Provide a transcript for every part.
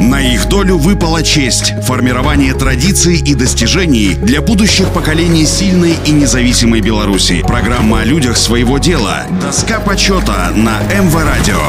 На их долю выпала честь – формирование традиций и достижений для будущих поколений сильной и независимой Беларуси. Программа о людях своего дела. Доска почета на МВ Радио.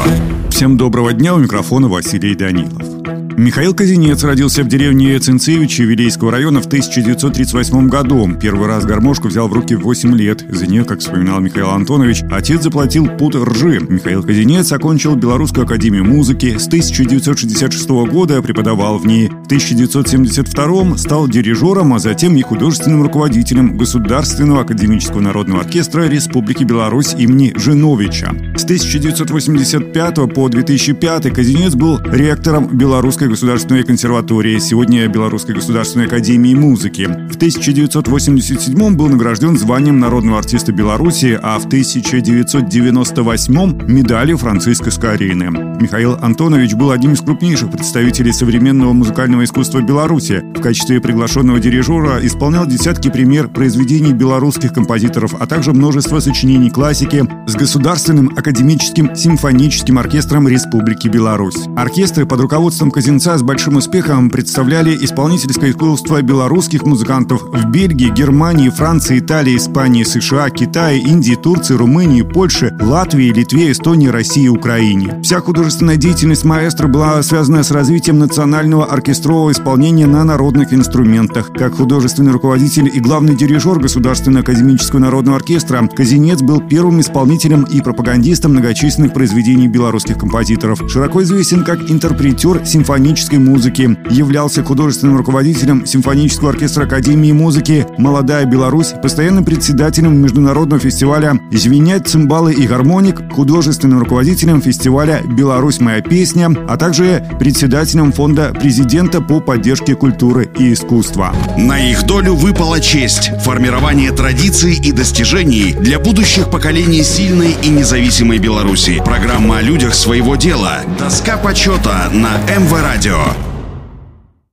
Всем доброго дня, у микрофона Василий Данилов. Михаил Казинец родился в деревне Цинцевич Вилейского района в 1938 году. Первый раз гармошку взял в руки в 8 лет. За нее, как вспоминал Михаил Антонович, отец заплатил пут ржи. Михаил Казинец окончил Белорусскую академию музыки. С 1966 года преподавал в ней. В 1972 стал дирижером, а затем и художественным руководителем Государственного академического народного оркестра Республики Беларусь имени Жиновича. С 1985 по 2005 Казинец был ректором Белорусской государственной консерватории, сегодня Белорусской государственной академии музыки. В 1987 был награжден званием народного артиста Беларуси, а в 1998 медалью Франциска Скорины. Михаил Антонович был одним из крупнейших представителей современного музыкального искусства Беларуси. В качестве приглашенного дирижера исполнял десятки премьер произведений белорусских композиторов, а также множество сочинений классики с Государственным академическим симфоническим оркестром Республики Беларусь. Оркестры под руководством Лозенца с большим успехом представляли исполнительское искусство белорусских музыкантов в Бельгии, Германии, Франции, Италии, Испании, США, Китае, Индии, Турции, Румынии, Польше, Латвии, Литве, Эстонии, России и Украине. Вся художественная деятельность маэстро была связана с развитием национального оркестрового исполнения на народных инструментах. Как художественный руководитель и главный дирижер Государственного академического народного оркестра, Казинец был первым исполнителем и пропагандистом многочисленных произведений белорусских композиторов. Широко известен как интерпретер симфонической музыки. Являлся художественным руководителем симфонического оркестра Академии музыки «Молодая Беларусь», постоянным председателем международного фестиваля «Звенять цимбалы и гармоник», художественным руководителем фестиваля «Беларусь. Моя песня», а также председателем фонда президента по поддержке культуры и искусства. На их долю выпала честь – формирование традиций и достижений для будущих поколений сильной и независимой Беларуси. Программа о людях своего дела. Доска почета на МВ радио.